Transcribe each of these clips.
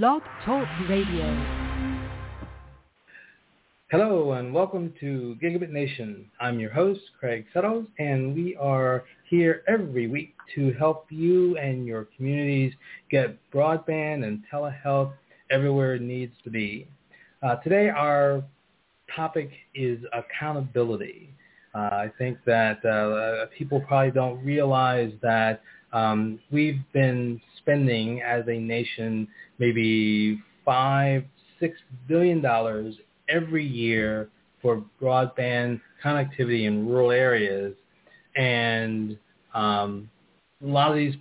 Blog Talk Radio. Hello and welcome to Gigabit Nation. I'm your host, Craig Settles, and we are here every week to help you and your communities get broadband and telehealth everywhere it needs to be. Uh, today our topic is accountability. Uh, I think that uh, people probably don't realize that um, we've been spending as a nation maybe five, six billion dollars every year for broadband connectivity in rural areas, and um, a lot of these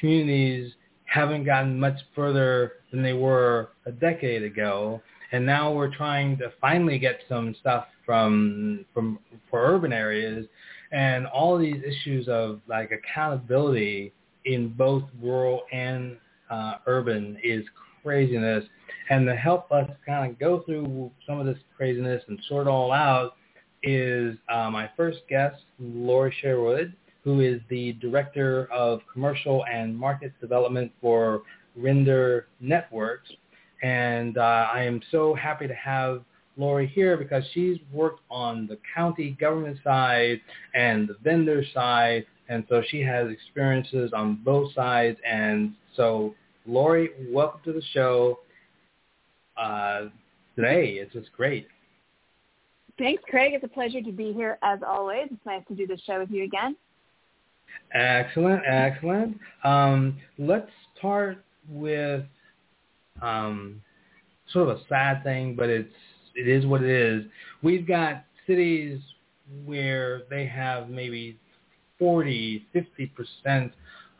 communities haven't gotten much further than they were a decade ago, and now we're trying to finally get some stuff from from for urban areas, and all these issues of like accountability in both rural and uh, urban is craziness. And to help us kind of go through some of this craziness and sort it all out is uh, my first guest, Lori Sherwood, who is the Director of Commercial and Market Development for Render Networks. And uh, I am so happy to have Lori here because she's worked on the county government side and the vendor side and so she has experiences on both sides. And so, Lori, welcome to the show uh, today. It's just great. Thanks, Craig. It's a pleasure to be here as always. It's nice to do this show with you again. Excellent, excellent. Um, let's start with um, sort of a sad thing, but it's it is what it is. We've got cities where they have maybe 40, 50%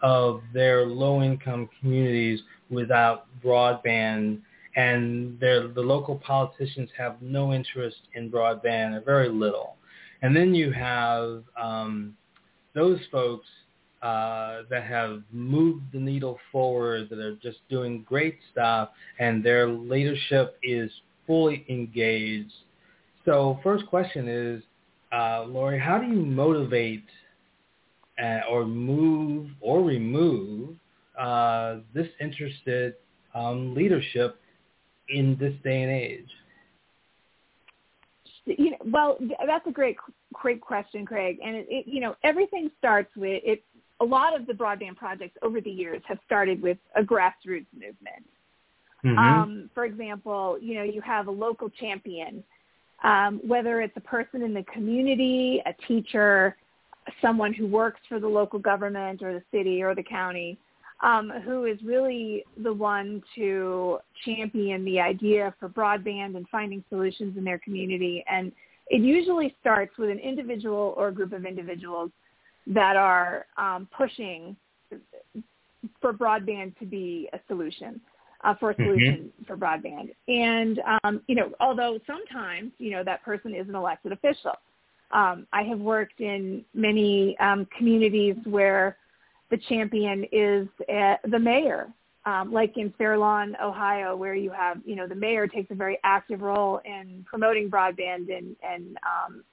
of their low-income communities without broadband and the local politicians have no interest in broadband or very little. And then you have um, those folks uh, that have moved the needle forward, that are just doing great stuff, and their leadership is fully engaged. So first question is, uh, Lori, how do you motivate uh, or move or remove uh, disinterested um, leadership in this day and age? You know, well, that's a great, great question, Craig. And it, it, you know, everything starts with it. A lot of the broadband projects over the years have started with a grassroots movement. Mm-hmm. Um, for example, you know, you have a local champion, um, whether it's a person in the community, a teacher, someone who works for the local government or the city or the county um, who is really the one to champion the idea for broadband and finding solutions in their community. And it usually starts with an individual or a group of individuals that are um, pushing for broadband to be a solution. Uh, for a mm-hmm. solution mm-hmm. for broadband. And, um, you know, although sometimes, you know, that person is an elected official. Um, I have worked in many um, communities where the champion is uh, the mayor, um, like in Fairlawn, Ohio, where you have, you know, the mayor takes a very active role in promoting broadband and, and um,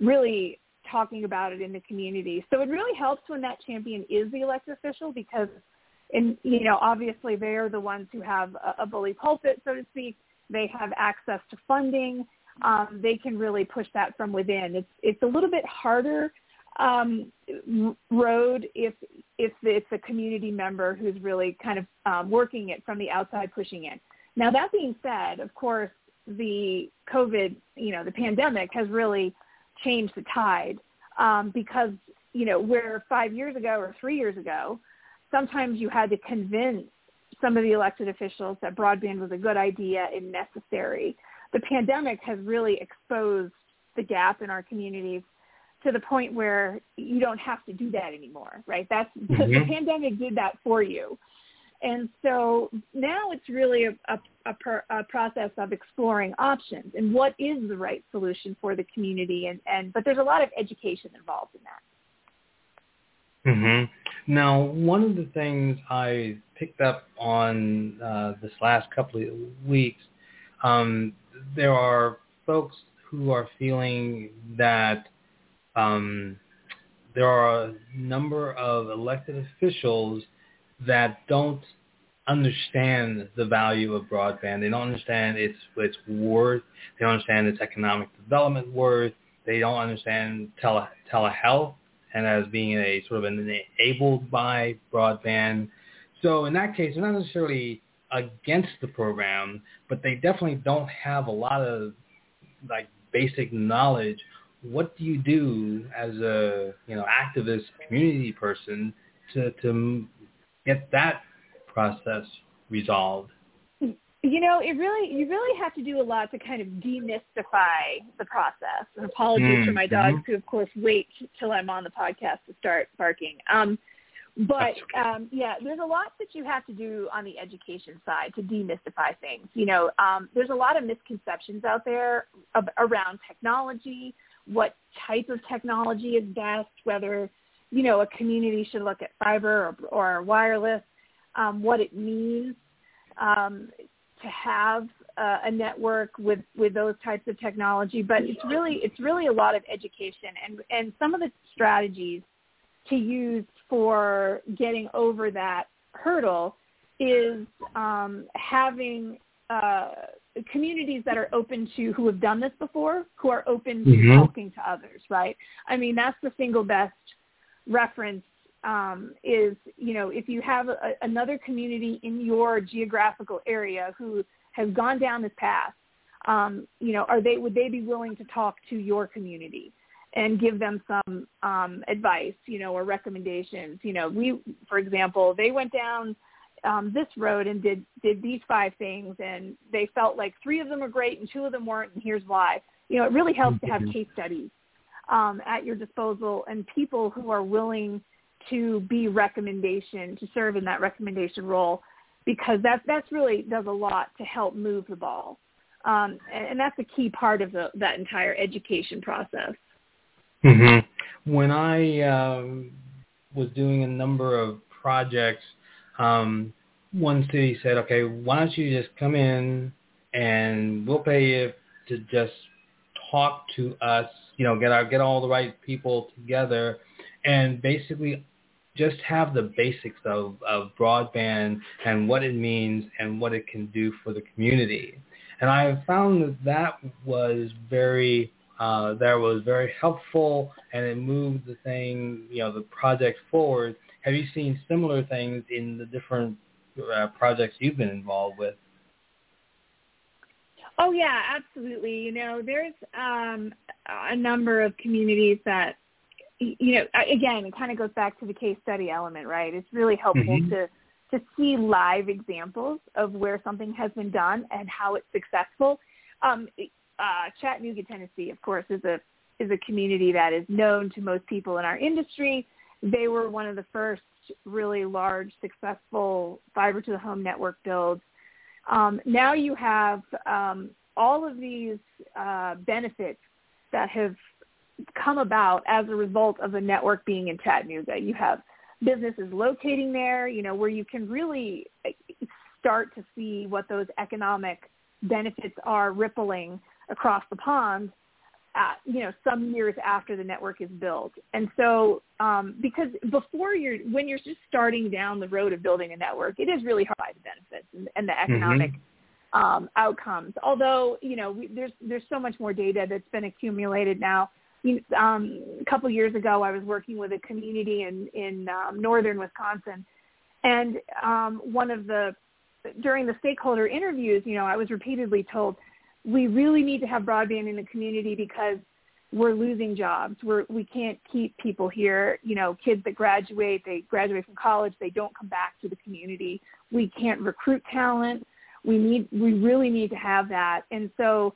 really talking about it in the community. So it really helps when that champion is the elected official because, and you know, obviously they are the ones who have a, a bully pulpit, so to speak. They have access to funding um, they can really push that from within. It's it's a little bit harder um, road if if it's a community member who's really kind of um, working it from the outside, pushing in. Now that being said, of course, the COVID, you know, the pandemic has really changed the tide um, because you know where five years ago or three years ago, sometimes you had to convince some of the elected officials that broadband was a good idea and necessary the pandemic has really exposed the gap in our communities to the point where you don't have to do that anymore, right? That's mm-hmm. the pandemic did that for you. And so now it's really a, a, a, a, process of exploring options and what is the right solution for the community. And, and but there's a lot of education involved in that. Mm-hmm. Now, one of the things I picked up on uh, this last couple of weeks um, there are folks who are feeling that um, there are a number of elected officials that don't understand the value of broadband. They don't understand its its worth. They don't understand its economic development worth. They don't understand tele, telehealth and as being a sort of an enabled by broadband. So in that case, they're not necessarily against the program, but they definitely don't have a lot of like basic knowledge. What do you do as a you know activist community person to to get that process resolved? You know, it really you really have to do a lot to kind of demystify the process. And apologies mm-hmm. for my dogs who of course wait till I'm on the podcast to start barking. Um, but um, yeah, there's a lot that you have to do on the education side to demystify things. You know, um, there's a lot of misconceptions out there of, around technology, what type of technology is best, whether you know a community should look at fiber or, or wireless, um, what it means um, to have uh, a network with with those types of technology. But it's really it's really a lot of education and and some of the strategies to use for getting over that hurdle is um, having uh, communities that are open to who have done this before, who are open mm-hmm. to talking to others, right? I mean, that's the single best reference um, is, you know, if you have a, another community in your geographical area who has gone down this path, um, you know, are they would they be willing to talk to your community and give them some um, advice, you know, or recommendations? You know, we, for example, they went down um, this road and did did these five things, and they felt like three of them were great and two of them weren't, and here's why. You know, it really helps to have mm-hmm. case studies um, at your disposal and people who are willing to be recommendation, to serve in that recommendation role, because that that's really does a lot to help move the ball, um, and, and, that's a key part of the, that entire education process. Mm-hmm. When I um, was doing a number of projects, um, one city said, "Okay, why don't you just come in and we'll pay you to just talk to us, you know, get our get all the right people together." and basically just have the basics of, of broadband and what it means and what it can do for the community. And I found that that was very uh, that was very helpful and it moved the thing, you know, the project forward. Have you seen similar things in the different uh, projects you've been involved with? Oh yeah, absolutely. You know, there's um, a number of communities that you know, again, it kind of goes back to the case study element, right? It's really helpful mm-hmm. to to see live examples of where something has been done and how it's successful. Um, uh, Chattanooga, Tennessee, of course, is a is a community that is known to most people in our industry. They were one of the first really large, successful fiber to the home network builds. Um, now you have um, all of these uh, benefits that have come about as a result of the network being in Chattanooga. You have businesses locating there, you know, where you can really start to see what those economic benefits are rippling across the pond at, you know, some years after the network is built. And so, um, because before you're, when you're just starting down the road of building a network, it is really hard to the benefits and, and the economic mm-hmm. um, outcomes. Although, you know, we, there's, there's so much more data that's been accumulated now um, a couple years ago, I was working with a community in in um, northern Wisconsin, and um, one of the during the stakeholder interviews, you know, I was repeatedly told we really need to have broadband in the community because we're losing jobs. We're we can't keep people here. You know, kids that graduate, they graduate from college, they don't come back to the community. We can't recruit talent. We need we really need to have that, and so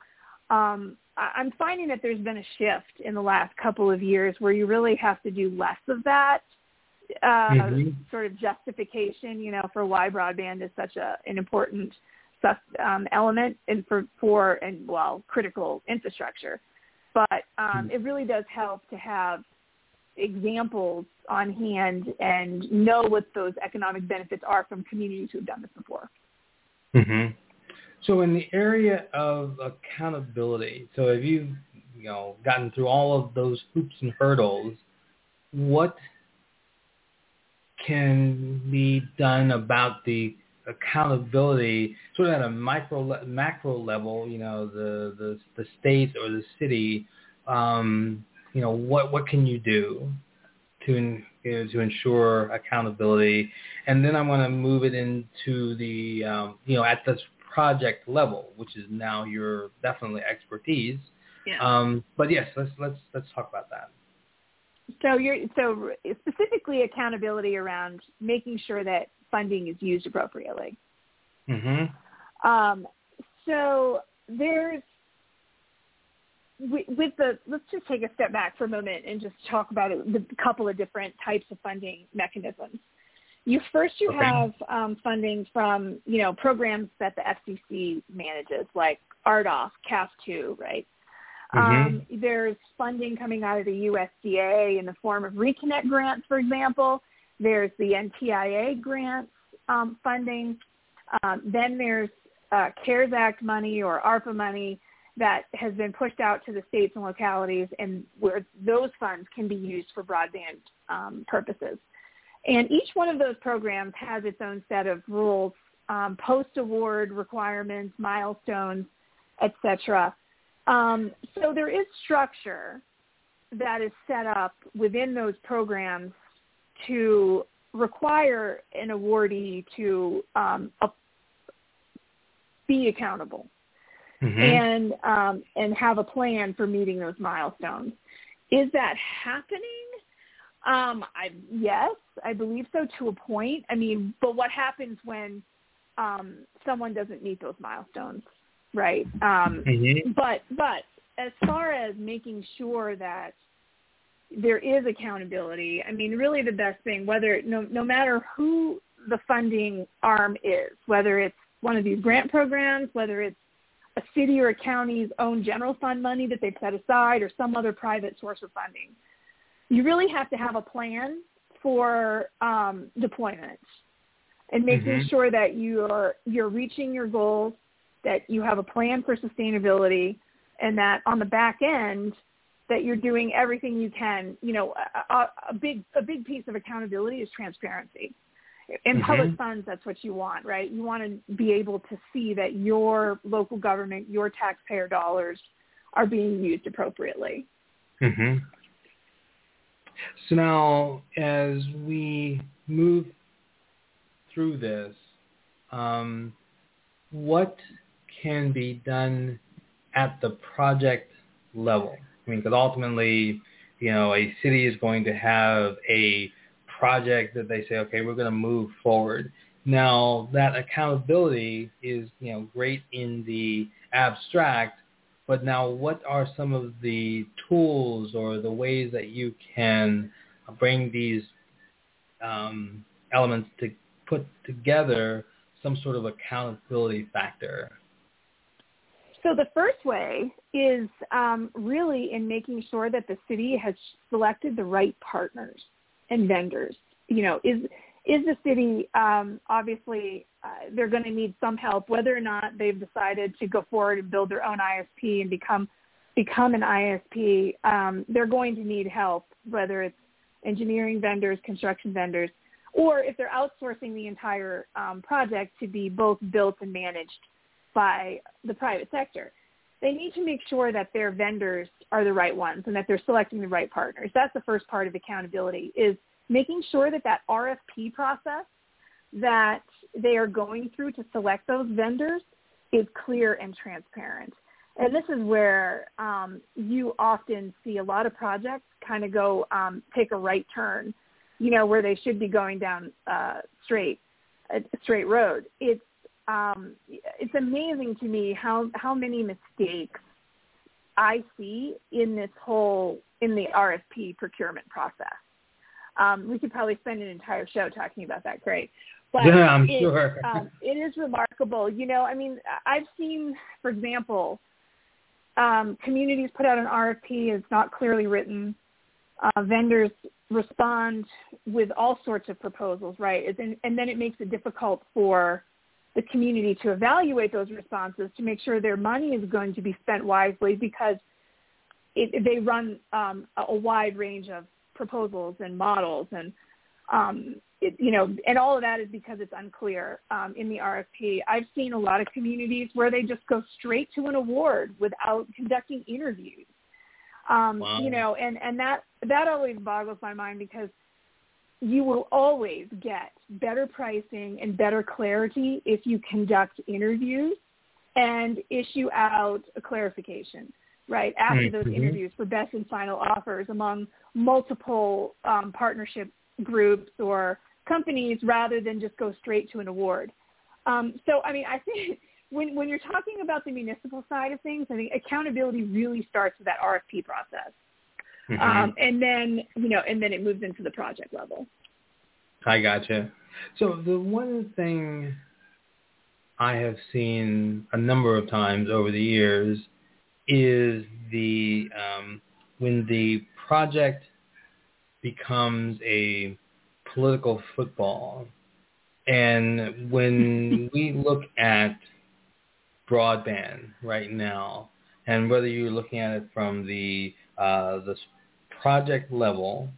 um, I'm finding that there's been a shift in the last couple of years where you really have to do less of that uh, mm-hmm. sort of justification, you know, for why broadband is such a an important um, element and for for and well critical infrastructure. But um, mm-hmm. it really does help to have examples on hand and know what those economic benefits are from communities who've done this before. Mm-hmm. So in the area of accountability, so have you, you know, gotten through all of those hoops and hurdles, what can be done about the accountability sort of at a micro macro level, you know, the the, the state or the city, um, you know, what what can you do to you know, to ensure accountability, and then I'm going to move it into the um, you know at this project level, which is now your definitely expertise. Yeah. Um, but yes, let's let's let's talk about that. So you're so specifically accountability around making sure that funding is used appropriately. Mm-hmm. Um, so there's with the let's just take a step back for a moment and just talk about it, the couple of different types of funding mechanisms. You first you okay. have um, funding from you know programs that the FCC manages, like RDOF, CAF two, right? Mm-hmm. Um, there's funding coming out of the USDA in the form of Reconnect grants, for example. There's the NTIA grants um, funding. Um, then there's uh, CARES Act money or ARPA money that has been pushed out to the states and localities and where those funds can be used for broadband um, purposes. And each one of those programs has its own set of rules, um, post-award requirements, milestones, etc. Um, so there is structure that is set up within those programs to require an awardee to um, a, be accountable mm-hmm. and um, and have a plan for meeting those milestones. Is that happening? Um, I yes, I believe so to a point. I mean, but what happens when um, someone doesn't meet those milestones? right? Um, mm-hmm. But but as far as making sure that there is accountability, I mean, really the best thing, whether no no matter who the funding arm is, whether it's one of these grant programs, whether it's a city or a county's own general fund money that they've set aside or some other private source of funding, you really have to have a plan for um, deployment and making mm-hmm. sure that you're you're reaching your goals that you have a plan for sustainability and that on the back end that you're doing everything you can. You know, a, a big a big piece of accountability is transparency. In mm-hmm. public funds, that's what you want, right? You want to be able to see that your local government, your taxpayer dollars, are being used appropriately. Mm-hmm. So now, as we move through this, um, what can be done at the project level. I mean, because ultimately, you know, a city is going to have a project that they say, okay, we're going to move forward. Now, that accountability is, you know, great in the abstract, but now what are some of the tools or the ways that you can bring these um, elements to put together some sort of accountability factor? So the first way is um, really in making sure that the city has selected the right partners and vendors. You know, is is the city um, obviously uh, they're going to need some help, whether or not they've decided to go forward and build their own ISP and become become an ISP. Um, they're going to need help, whether it's engineering vendors, construction vendors, or if they're outsourcing the entire um, project to be both built and managed by the private sector. They need to make sure that their vendors are the right ones and that they're selecting the right partners. That's the first part of accountability is making sure that that RFP process that they are going through to select those vendors is clear and transparent. And this is where um, you often see a lot of projects kind of go um, take a right turn, you know, where they should be going down uh, straight, a straight road. It's um, it's amazing to me how how many mistakes I see in this whole in the RFP procurement process. Um, we could probably spend an entire show talking about that, Craig. But yeah, I'm it, sure. um, it is remarkable. You know, I mean, I've seen, for example, um, communities put out an RFP. It's not clearly written. Uh, vendors respond with all sorts of proposals, right? And, and then it makes it difficult for the community to evaluate those responses to make sure their money is going to be spent wisely because it, they run um, a, a wide range of proposals and models and um, it, you know, and all of that is because it's unclear um, in the RFP. I've seen a lot of communities where they just go straight to an award without conducting interviews. Um, wow. You know, and and that that always boggles my mind because you will always get better pricing and better clarity if you conduct interviews and issue out a clarification right after mm-hmm. those interviews for best and final offers among multiple um, partnership groups or companies rather than just go straight to an award. Um, so, I mean, I think when, when you're talking about the municipal side of things, I think accountability really starts with that RFP process. Mm-hmm. Um, and then, you know, and then it moves into the project level. I gotcha. So the one thing I have seen a number of times over the years is the um, when the project becomes a political football. And when we look at broadband right now, and whether you're looking at it from the uh, the project level,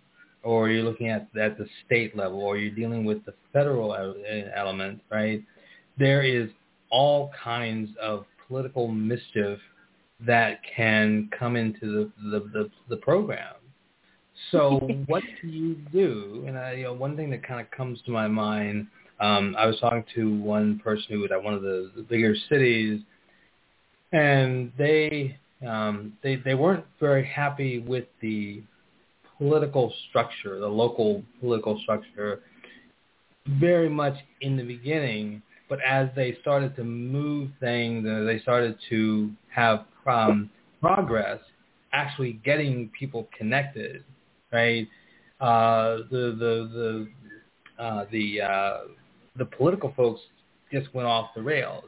or you're looking at at the state level, or you're dealing with the federal element, right? There is all kinds of political mischief that can come into the the, the, the program. So what do you do? And I, you know, one thing that kind of comes to my mind, um, I was talking to one person who was at one of the, the bigger cities, and they um, they they weren't very happy with the political structure, the local political structure, very much in the beginning. But as they started to move things, and they started to have um, progress, actually getting people connected right? Uh, the the the uh, the uh, the political folks just went off the rails,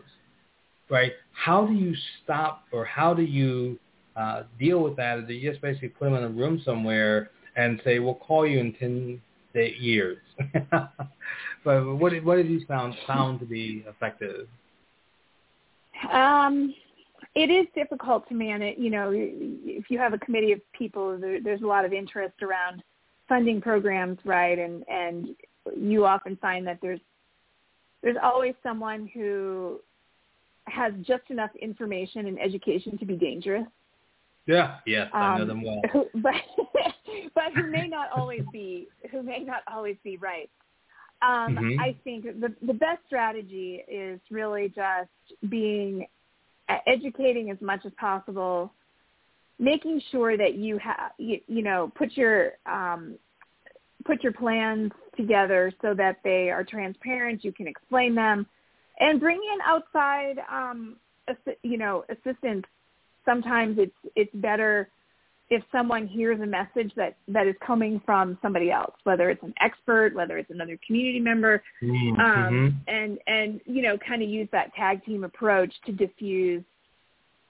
right? How do you stop or how do you uh, deal with that? Do you just basically put them in a room somewhere and say, "We'll call you in ten years"? but what what have you found found to be effective? Um, it is difficult to manage. You know, if you have a committee of people, there, there's a lot of interest around funding programs, right? And and you often find that there's there's always someone who has just enough information and education to be dangerous. Yeah, yes, I know um, them well. Who, but but who may not always be who may not always be right. Um, mm-hmm. I think the the best strategy is really just being educating as much as possible, making sure that you have you, you know put your um, put your plans together so that they are transparent. You can explain them, and bring in outside um, you know assistance. Sometimes it's it's better if someone hears a message that that is coming from somebody else, whether it's an expert, whether it's another community member, mm-hmm. um, and and you know, kind of use that tag team approach to diffuse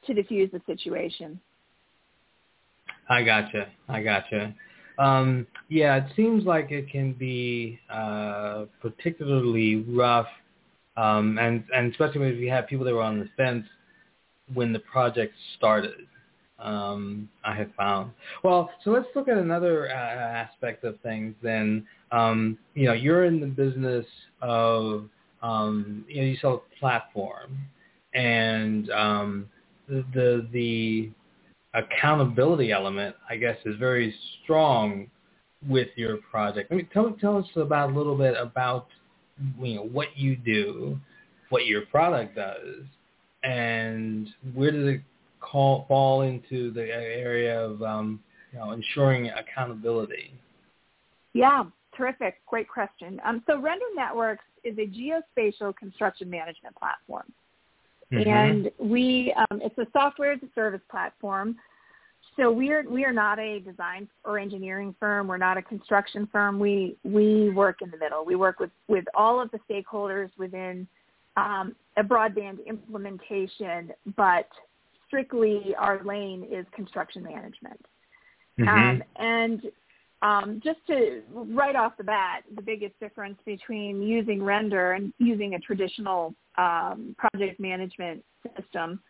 to diffuse the situation. I gotcha. I gotcha. Um, yeah, it seems like it can be uh, particularly rough, um, and and especially if you have people that were on the fence when the project started um, I have found. Well, so let's look at another uh, aspect of things then. Um, you know, you're in the business of, um, you know, you sell a platform and um, the, the, the accountability element, I guess, is very strong with your project. I mean, tell, tell us about a little bit about, you know, what you do, what your product does, and where does it call, fall into the area of um, you know, ensuring accountability? Yeah, terrific. Great question. Um, so Render Networks is a geospatial construction management platform. Mm-hmm. And we, um, it's a software as a service platform. So we are we are not a design or engineering firm. We're not a construction firm. We we work in the middle. We work with with all of the stakeholders within um, a broadband implementation, but strictly our lane is construction management. Mm-hmm. Um, and um, just to right off the bat, the biggest difference between using Render and using a traditional um, project management system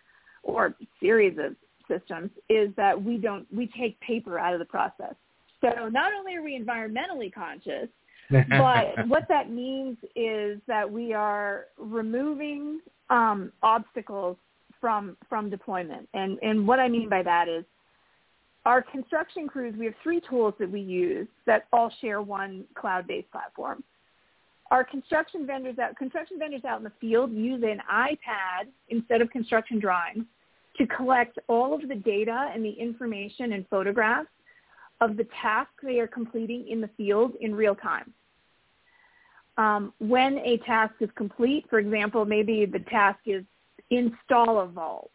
or series of systems is that we don't we take paper out of the process. So not only are we environmentally conscious, but what that means is that we are removing um, obstacles from from deployment. And and what I mean by that is our construction crews, we have three tools that we use that all share one cloud-based platform. Our construction vendors out construction vendors out in the field use an iPad instead of construction drawings to collect all of the data and the information and photographs of the task they are completing in the field in real time. Um, when a task is complete, for example, maybe the task is install a vault.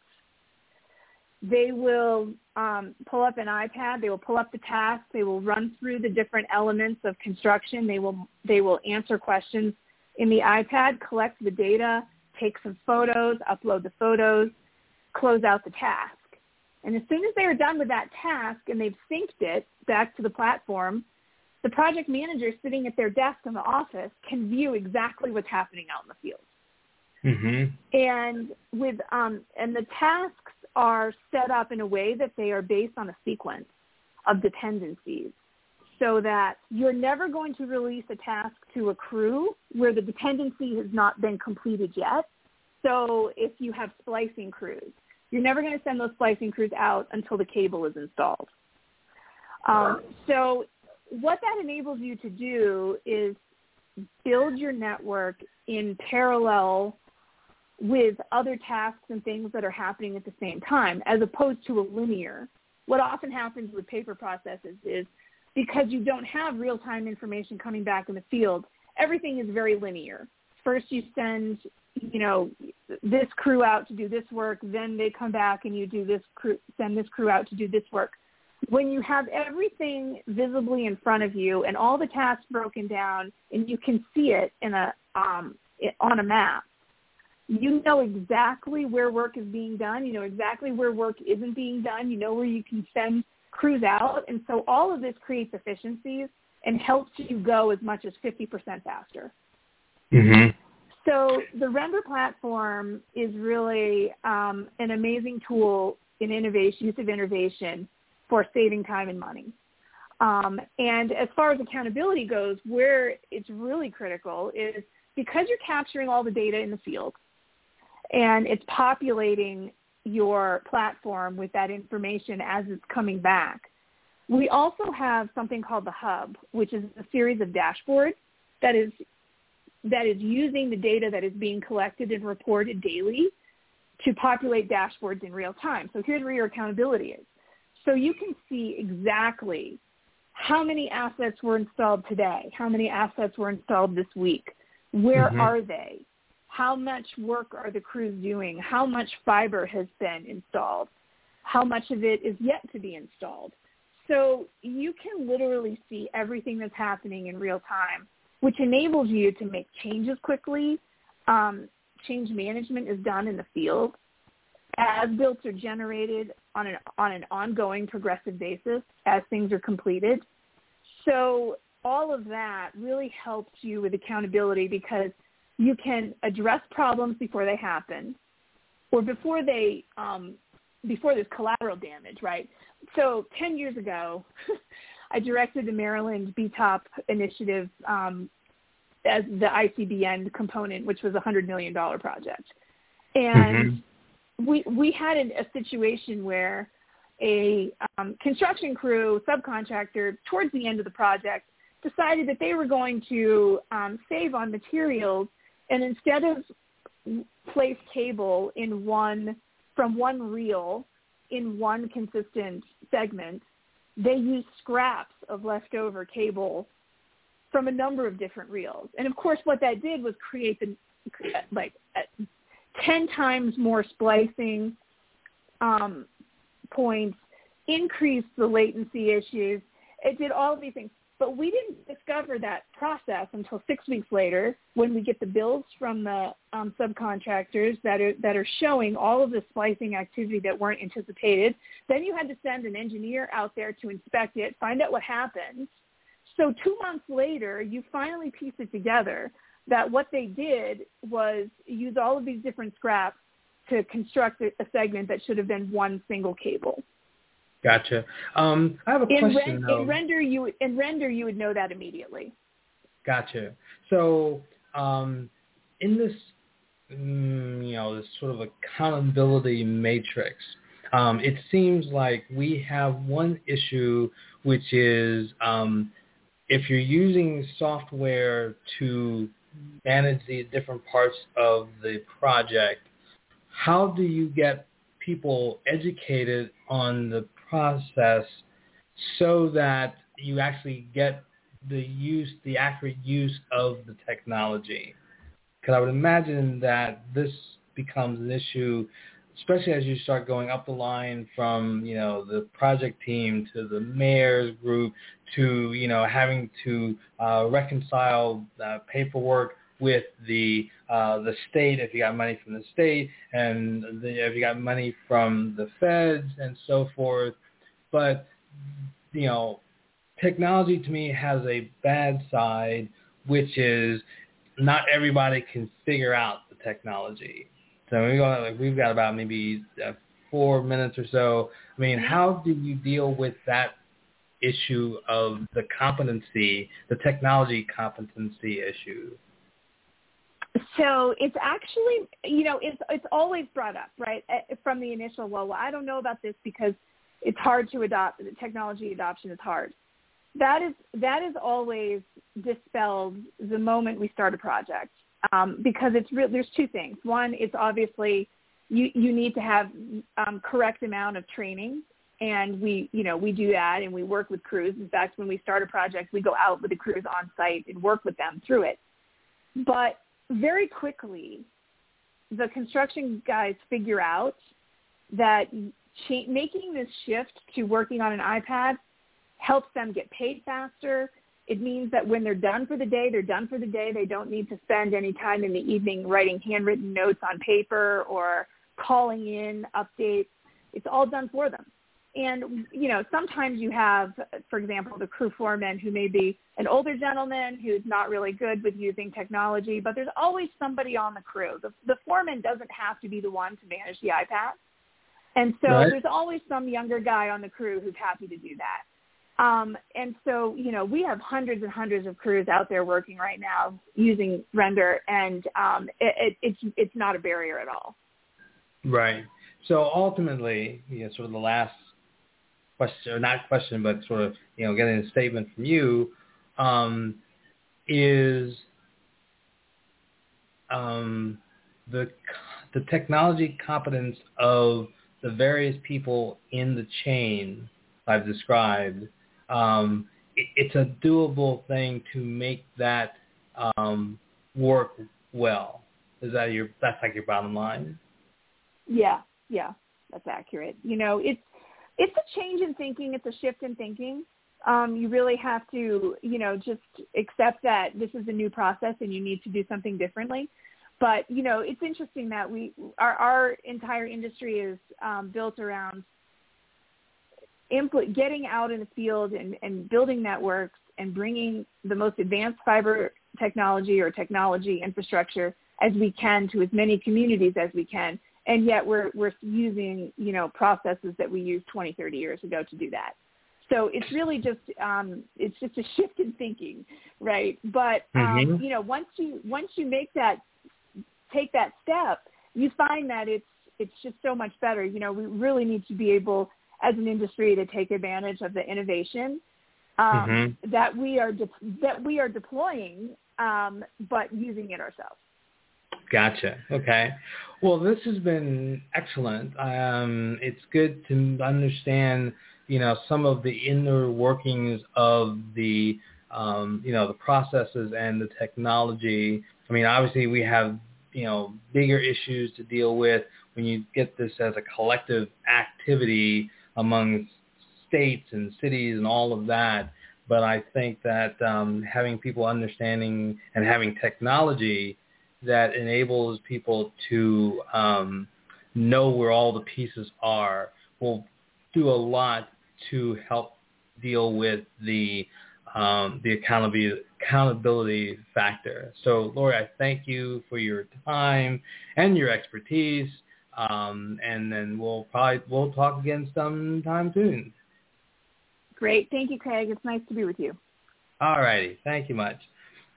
They will um, pull up an iPad. They will pull up the task. They will run through the different elements of construction. They will they will answer questions in the iPad, collect the data, take some photos, upload the photos, close out the task. And as soon as they are done with that task and they've synced it back to the platform, the project manager sitting at their desk in the office can view exactly what's happening out in the field. Mm-hmm. And with um, and the tasks are set up in a way that they are based on a sequence of dependencies so that you're never going to release a task to a crew where the dependency has not been completed yet. So if you have splicing crews, you're never going to send those splicing crews out until the cable is installed. Um, so what that enables you to do is build your network in parallel with other tasks and things that are happening at the same time as opposed to a linear. What often happens with paper processes is because you don't have real-time information coming back in the field, everything is very linear. First you send, you know, this crew out to do this work, then they come back and you do this crew, send this crew out to do this work. When you have everything visibly in front of you and all the tasks broken down and you can see it in a um, on a map, you know exactly where work is being done. You know exactly where work isn't being done. You know where you can send crews out. And so all of this creates efficiencies and helps you go as much as 50% faster. Mm-hmm. So the Render platform is really um, an amazing tool in innovation, use of innovation for saving time and money. Um, and as far as accountability goes, where it's really critical is because you're capturing all the data in the field, and it's populating your platform with that information as it's coming back. We also have something called the hub, which is a series of dashboards that is that is using the data that is being collected and reported daily to populate dashboards in real time. So here's where your accountability is. So you can see exactly how many assets were installed today, how many assets were installed this week, where mm-hmm. are they, how much work are the crews doing? How much fiber has been installed? How much of it is yet to be installed? So you can literally see everything that's happening in real time, which enables you to make changes quickly. Um, change management is done in the field. As builds are generated on an, on an ongoing progressive basis as things are completed. So all of that really helps you with accountability because – you can address problems before they happen or before they um, before there's collateral damage, right? So 10 years ago, I directed the Maryland BTOP initiative um, as the ICBN component, which was a $100 million project. And mm-hmm. we, we had a, a situation where a um, construction crew subcontractor towards the end of the project decided that they were going to um, save on materials and instead of place cable in one from one reel in one consistent segment, they use scraps of leftover cable from a number of different reels. And of course, what that did was create the like ten times more splicing um, points, increase the latency issues. It did all of these things. But we didn't discover that process until six weeks later when we get the bills from the um, subcontractors that are, that are showing all of the splicing activity that weren't anticipated. Then you had to send an engineer out there to inspect it, find out what happened. So two months later, you finally piece it together that what they did was use all of these different scraps to construct a segment that should have been one single cable. Gotcha. Um, I have a in question. Ren- in render, you in render you would know that immediately. Gotcha. So um, in this, mm, you know, this sort of accountability matrix, um, it seems like we have one issue, which is um, if you're using software to manage the different parts of the project, how do you get people educated on the process so that you actually get the use, the accurate use of the technology? Because I would imagine that this becomes an issue, especially as you start going up the line from, you know, the project team to the mayor's group to, you know, having to uh, reconcile uh, paperwork with the uh, the state if you got money from the state and the, if you got money from the feds and so forth. But you know, technology to me has a bad side, which is not everybody can figure out the technology. So we got like we've got about maybe uh, four minutes or so. I mean, how do you deal with that issue of the competency, the technology competency issue? So it's actually, you know, it's it's always brought up, right, eh, from the initial. Well, I don't know about this because it's hard to adopt. Technology adoption is hard. That is that is always dispelled the moment we start a project um, because it's real. There's two things. One, it's obviously you you need to have um, correct amount of training, and we you know we do that and we work with crews. In fact, when we start a project, we go out with the crews on site and work with them through it. But very quickly, the construction guys figure out that cha- making this shift to working on an iPad helps them get paid faster. It means that when they're done for the day, they're done for the day. They don't need to spend any time in the evening writing handwritten notes on paper or calling in updates. It's all done for them. And, you know, sometimes you have, for example, the crew foreman who may be an older gentleman who's not really good with using technology, but there's always somebody on the crew. The, the foreman doesn't have to be the one to manage the iPad. And so right. there's always some younger guy on the crew who's happy to do that. Um, and so, you know, we have hundreds and hundreds of crews out there working right now using Render, and um, it, it, it's it's not a barrier at all. Right. So ultimately, you know, sort of the last question, or not question, but sort of, you know, getting a statement from you, um, is um, the the technology competence of the various people in the chain I've described. Um, it, it's a doable thing to make that um, work well. Is that your? That's like your bottom line. Yeah, yeah, that's accurate. You know, it's it's a change in thinking. It's a shift in thinking. Um, you really have to, you know, just accept that this is a new process and you need to do something differently. But you know, it's interesting that we our our entire industry is um, built around input, getting out in the field and, and building networks and bringing the most advanced fiber technology or technology infrastructure as we can to as many communities as we can and yet we're we're using you know processes that we used 20 30 years ago to do that so it's really just um, it's just a shift in thinking right but um, mm-hmm. you know once you once you make that take that step you find that it's it's just so much better you know we really need to be able as an industry to take advantage of the innovation um, mm-hmm. that we are de- that we are deploying um, but using it ourselves Gotcha. Okay. Well, this has been excellent. Um, it's good to understand, you know, some of the inner workings of the, um, you know, the processes and the technology. I mean, obviously we have, you know, bigger issues to deal with when you get this as a collective activity among states and cities and all of that. But I think that um, having people understanding and having technology that enables people to um, know where all the pieces are will do a lot to help deal with the um, the accountability accountability factor. So, Lori, I thank you for your time and your expertise. Um, and then we'll probably we'll talk again sometime soon. Great, thank you, Craig. It's nice to be with you. All righty, thank you much.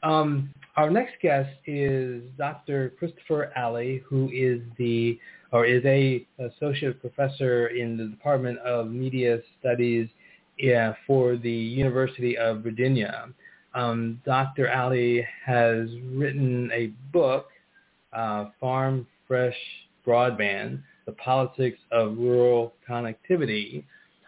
Um, our next guest is Dr. Christopher Ali, who is the or is a associate professor in the Department of Media Studies yeah, for the University of Virginia. Um, Dr. Ali has written a book, uh, Farm Fresh Broadband, The Politics of Rural Connectivity.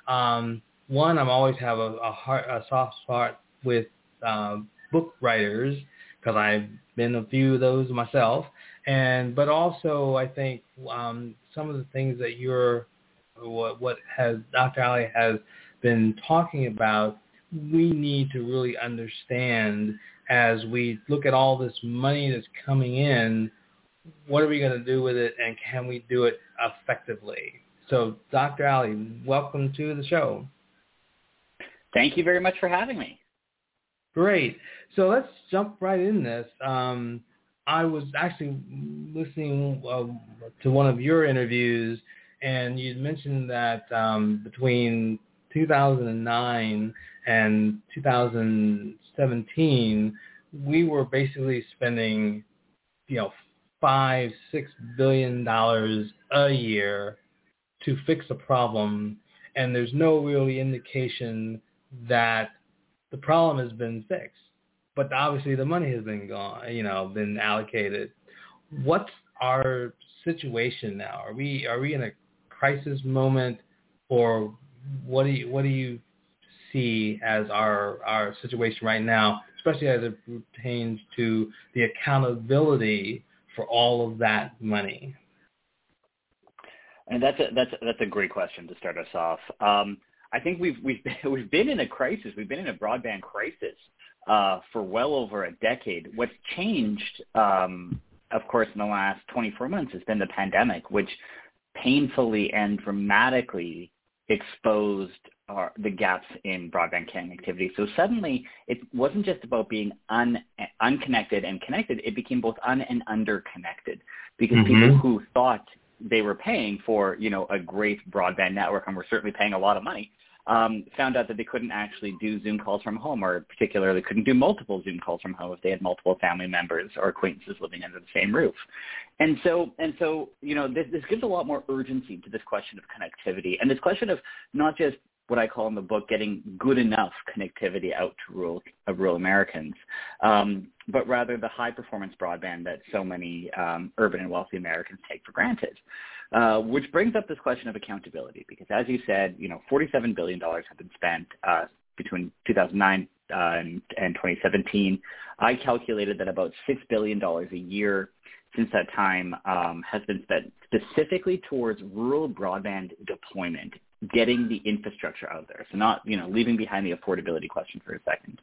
Um, one, I'm always have a, a, heart, a soft spot with um, book writers because I've been a few of those myself. And but also I think um, some of the things that you're what what has Dr. Ali has been talking about, we need to really understand as we look at all this money that's coming in, what are we going to do with it and can we do it effectively? So Dr. Ali, welcome to the show. Thank you very much for having me. Great. So let's jump right in this. Um, I was actually listening uh, to one of your interviews, and you mentioned that um, between 2009 and 2017, we were basically spending, you know, five, six billion dollars a year to fix a problem, and there's no really indication that the problem has been fixed but obviously the money has been gone, you know, been allocated. What's our situation now? Are we are we in a crisis moment, or what do you what do you see as our our situation right now, especially as it pertains to the accountability for all of that money? And that's a, that's a, that's a great question to start us off. Um, I think we've we've we've been in a crisis. We've been in a broadband crisis uh, for well over a decade. What's changed, um, of course, in the last 24 months has been the pandemic, which painfully and dramatically exposed our, the gaps in broadband connectivity. So suddenly, it wasn't just about being un, unconnected and connected; it became both un and underconnected because mm-hmm. people who thought they were paying for, you know, a great broadband network and were certainly paying a lot of money um, found out that they couldn't actually do Zoom calls from home, or particularly couldn't do multiple Zoom calls from home if they had multiple family members or acquaintances living under the same roof. And so, and so, you know, this, this gives a lot more urgency to this question of connectivity and this question of not just what I call in the book getting good enough connectivity out to rural, uh, rural Americans, um, but rather the high performance broadband that so many um, urban and wealthy Americans take for granted. Uh, which brings up this question of accountability, because as you said, you know, $47 billion have been spent uh, between 2009 uh, and, and 2017. I calculated that about $6 billion a year since that time um, has been spent specifically towards rural broadband deployment, getting the infrastructure out there. So not, you know, leaving behind the affordability question for a second.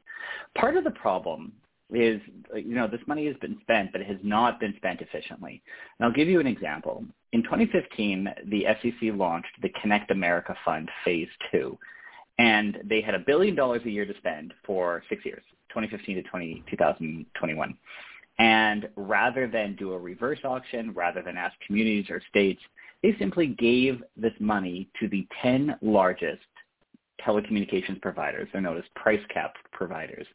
Part of the problem is, you know, this money has been spent, but it has not been spent efficiently. And I'll give you an example. In 2015, the FCC launched the Connect America Fund Phase 2, and they had a billion dollars a year to spend for six years, 2015 to 20, 2021. And rather than do a reverse auction, rather than ask communities or states, they simply gave this money to the 10 largest telecommunications providers. They're known as price cap providers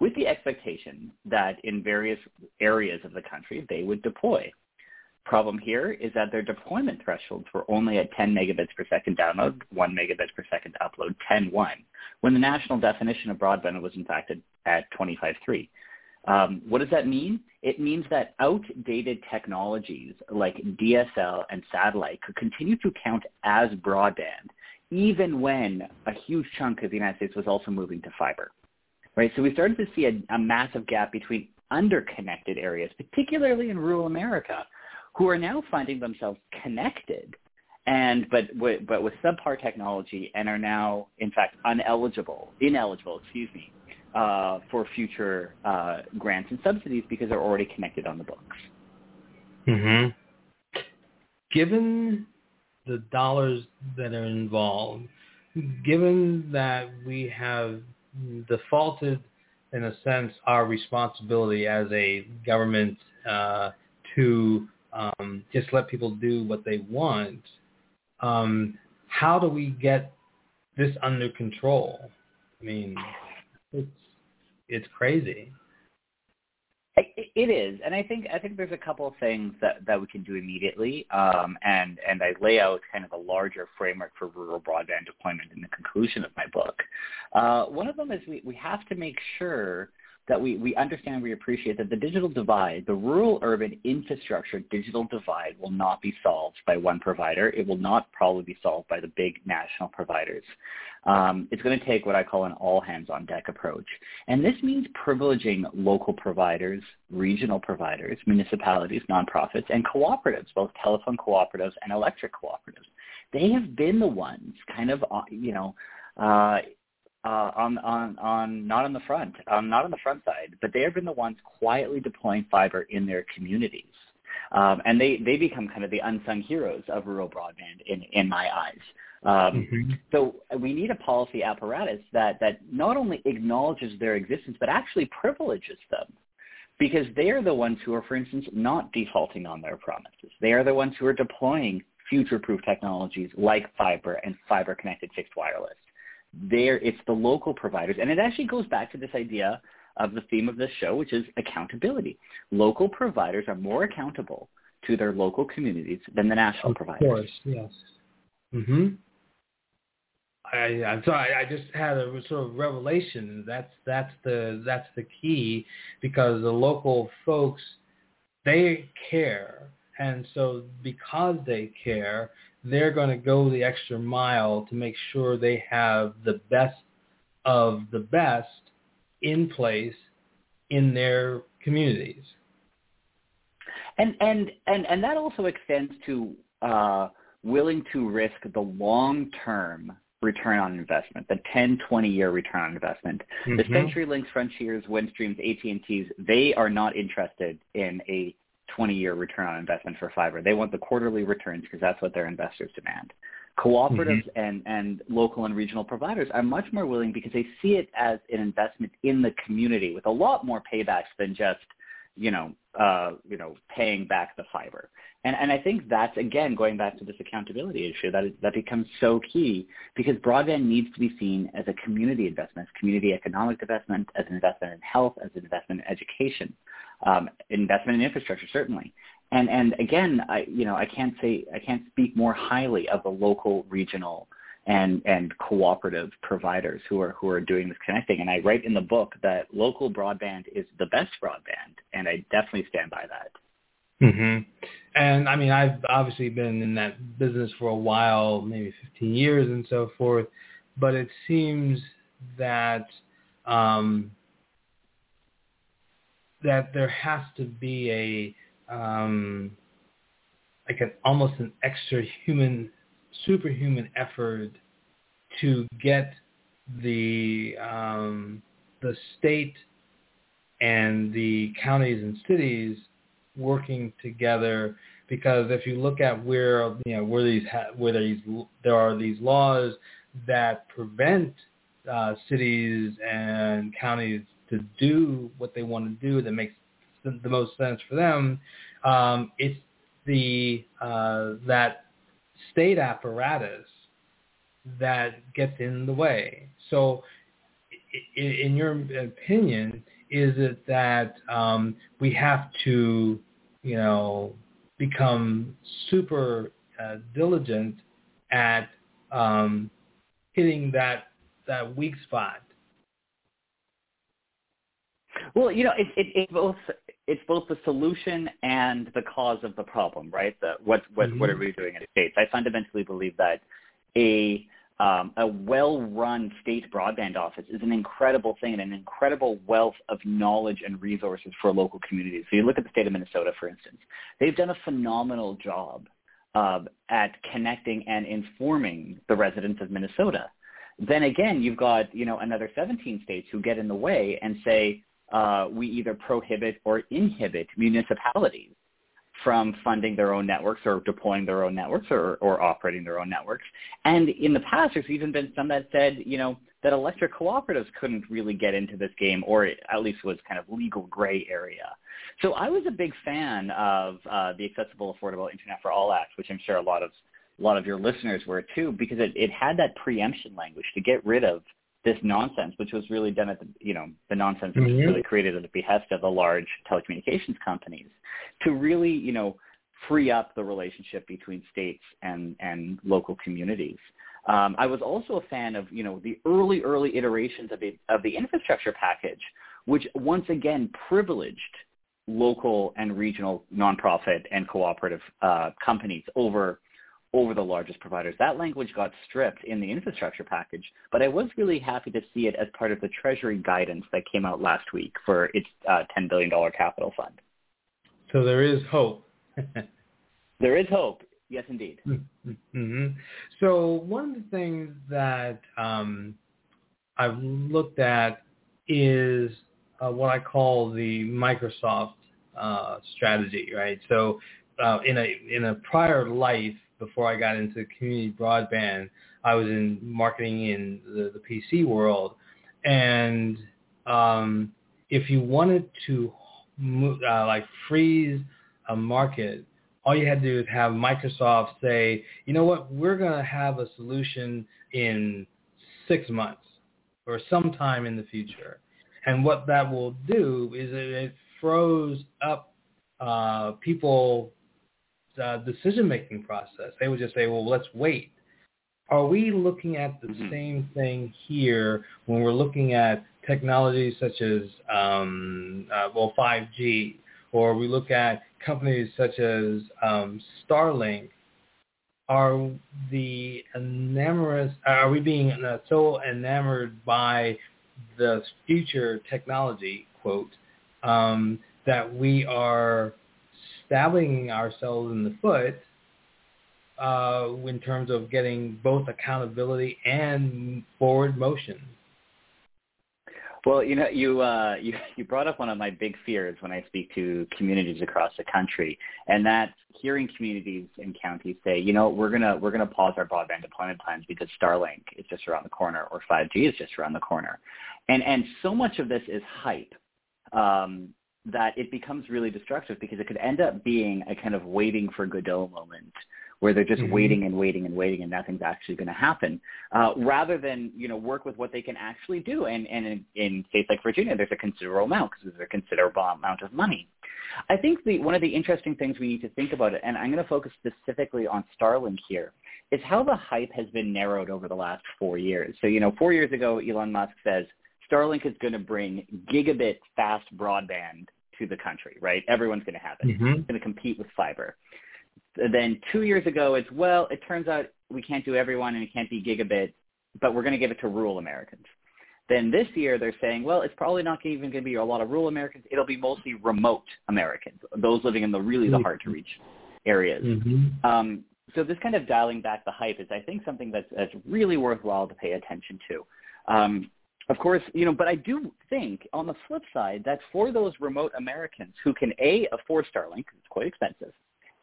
with the expectation that in various areas of the country they would deploy. Problem here is that their deployment thresholds were only at 10 megabits per second download, 1 megabit per second upload, 10.1, when the national definition of broadband was in fact at 25.3. Um, what does that mean? It means that outdated technologies like DSL and satellite could continue to count as broadband, even when a huge chunk of the United States was also moving to fiber right? So we started to see a, a massive gap between underconnected areas, particularly in rural America, who are now finding themselves connected and but but with subpar technology and are now in fact uneligible, ineligible, excuse me, uh, for future uh, grants and subsidies because they're already connected on the books. hmm Given the dollars that are involved, given that we have defaulted, in a sense, our responsibility as a government uh, to um, just let people do what they want. Um, how do we get this under control? I mean, it's it's crazy. it is, and I think I think there's a couple of things that that we can do immediately, um, and and I lay out kind of a larger framework for rural broadband deployment in the conclusion of my book. Uh, one of them is we we have to make sure that we, we understand, we appreciate that the digital divide, the rural-urban infrastructure digital divide will not be solved by one provider. It will not probably be solved by the big national providers. Um, it's going to take what I call an all-hands-on-deck approach. And this means privileging local providers, regional providers, municipalities, nonprofits, and cooperatives, both telephone cooperatives and electric cooperatives. They have been the ones kind of, uh, you know, uh, uh, on on on not on the front, um, not on the front side, but they have been the ones quietly deploying fiber in their communities, um, and they they become kind of the unsung heroes of rural broadband in in my eyes. Um, mm-hmm. So we need a policy apparatus that that not only acknowledges their existence but actually privileges them. Because they are the ones who are, for instance, not defaulting on their promises. They are the ones who are deploying future-proof technologies like fiber and fiber-connected fixed wireless there it's the local providers. And it actually goes back to this idea of the theme of this show which is accountability. Local providers are more accountable to their local communities than the national of providers. of course yes. Mhm I, I'm sorry. I just had a sort of revelation. That's that's the that's the key, because the local folks, they care, and so because they care, they're going to go the extra mile to make sure they have the best of the best in place in their communities. And and and and that also extends to uh, willing to risk the long term return on investment, the 10, 20 year return on investment. Mm-hmm. The CenturyLinks, Frontiers, Windstreams, AT&Ts, they are not interested in a 20-year return on investment for fiber. They want the quarterly returns because that's what their investors demand. Cooperatives mm-hmm. and, and local and regional providers are much more willing because they see it as an investment in the community with a lot more paybacks than just, you know, uh, you know, paying back the fiber. And, and I think that's, again, going back to this accountability issue, that, is, that becomes so key because broadband needs to be seen as a community investment, as community economic investment, as an investment in health, as an investment in education um, investment in infrastructure, certainly. And and again, I you know I can't say I can't speak more highly of the local, regional, and and cooperative providers who are who are doing this connecting. And I write in the book that local broadband is the best broadband, and I definitely stand by that. Mhm. And I mean, I've obviously been in that business for a while, maybe 15 years and so forth. But it seems that um, that there has to be a um, like an almost an extra human, superhuman effort to get the um, the state and the counties and cities working together. Because if you look at where you know where these ha- where these there are these laws that prevent uh, cities and counties to do what they want to do that makes the, most sense for them. Um, it's the uh, that state apparatus that gets in the way. So, in your opinion, is it that um, we have to, you know, become super uh, diligent at um, hitting that that weak spot well, you know, it, it, it's both it's both the solution and the cause of the problem, right? The, what what mm-hmm. what are we doing in the states? I fundamentally believe that a um, a well-run state broadband office is an incredible thing and an incredible wealth of knowledge and resources for local communities. So you look at the state of Minnesota, for instance. They've done a phenomenal job uh, at connecting and informing the residents of Minnesota. Then again, you've got you know another 17 states who get in the way and say, uh, we either prohibit or inhibit municipalities from funding their own networks or deploying their own networks or, or operating their own networks. And in the past, there's even been some that said, you know, that electric cooperatives couldn't really get into this game, or at least was kind of legal gray area. So I was a big fan of uh, the Accessible Affordable Internet for All Act, which I'm sure a lot of a lot of your listeners were too, because it, it had that preemption language to get rid of this nonsense, which was really done at the, you know, the nonsense mm-hmm. was really created at the behest of the large telecommunications companies to really, you know, free up the relationship between states and, and local communities. Um, I was also a fan of, you know, the early, early iterations of, it, of the infrastructure package, which once again privileged local and regional nonprofit and cooperative uh, companies over over the largest providers. That language got stripped in the infrastructure package, but I was really happy to see it as part of the Treasury guidance that came out last week for its uh, $10 billion capital fund. So there is hope. there is hope. Yes, indeed. Mm-hmm. So one of the things that um, I've looked at is uh, what I call the Microsoft uh, strategy, right? So uh, in a in a prior life, before I got into community broadband, I was in marketing in the, the PC world, and um, if you wanted to move, uh, like freeze a market, all you had to do is have Microsoft say, you know what, we're going to have a solution in six months or sometime in the future. And what that will do is it froze up uh, people uh, decision-making process. They would just say, well, let's wait. Are we looking at the mm-hmm. same thing here when we're looking at technologies such as, um, uh, well, 5G, or we look at companies such as um, Starlink? Are the enamorous, are we being uh, so enamored by the future technology, quote, um, that we are stabbing ourselves in the foot uh, in terms of getting both accountability and forward motion. Well, you know, you uh, you you brought up one of my big fears when I speak to communities across the country, and that's hearing communities and counties say, you know, we're gonna we're gonna pause our broadband deployment plans because Starlink is just around the corner or 5G is just around the corner, and and so much of this is hype. Um, that it becomes really destructive because it could end up being a kind of waiting for Godot moment where they're just mm-hmm. waiting and waiting and waiting and nothing's actually going to happen, uh, rather than you know work with what they can actually do. And, and in, in states like Virginia, there's a considerable amount because there's a considerable amount of money. I think the, one of the interesting things we need to think about and I'm going to focus specifically on Starlink here, is how the hype has been narrowed over the last four years. So you know, four years ago, Elon Musk says Starlink is going to bring gigabit fast broadband to the country, right? Everyone's going to have it. Mm-hmm. It's going to compete with fiber. Then two years ago, it's, well, it turns out we can't do everyone and it can't be gigabit, but we're going to give it to rural Americans. Then this year they're saying, well, it's probably not even going to be a lot of rural Americans. It'll be mostly remote Americans, those living in the really the hard to reach areas. Mm-hmm. Um, so this kind of dialing back the hype is, I think, something that's, that's really worthwhile to pay attention to. Um, of course, you know, but I do think on the flip side that for those remote Americans who can A, afford Starlink, it's quite expensive,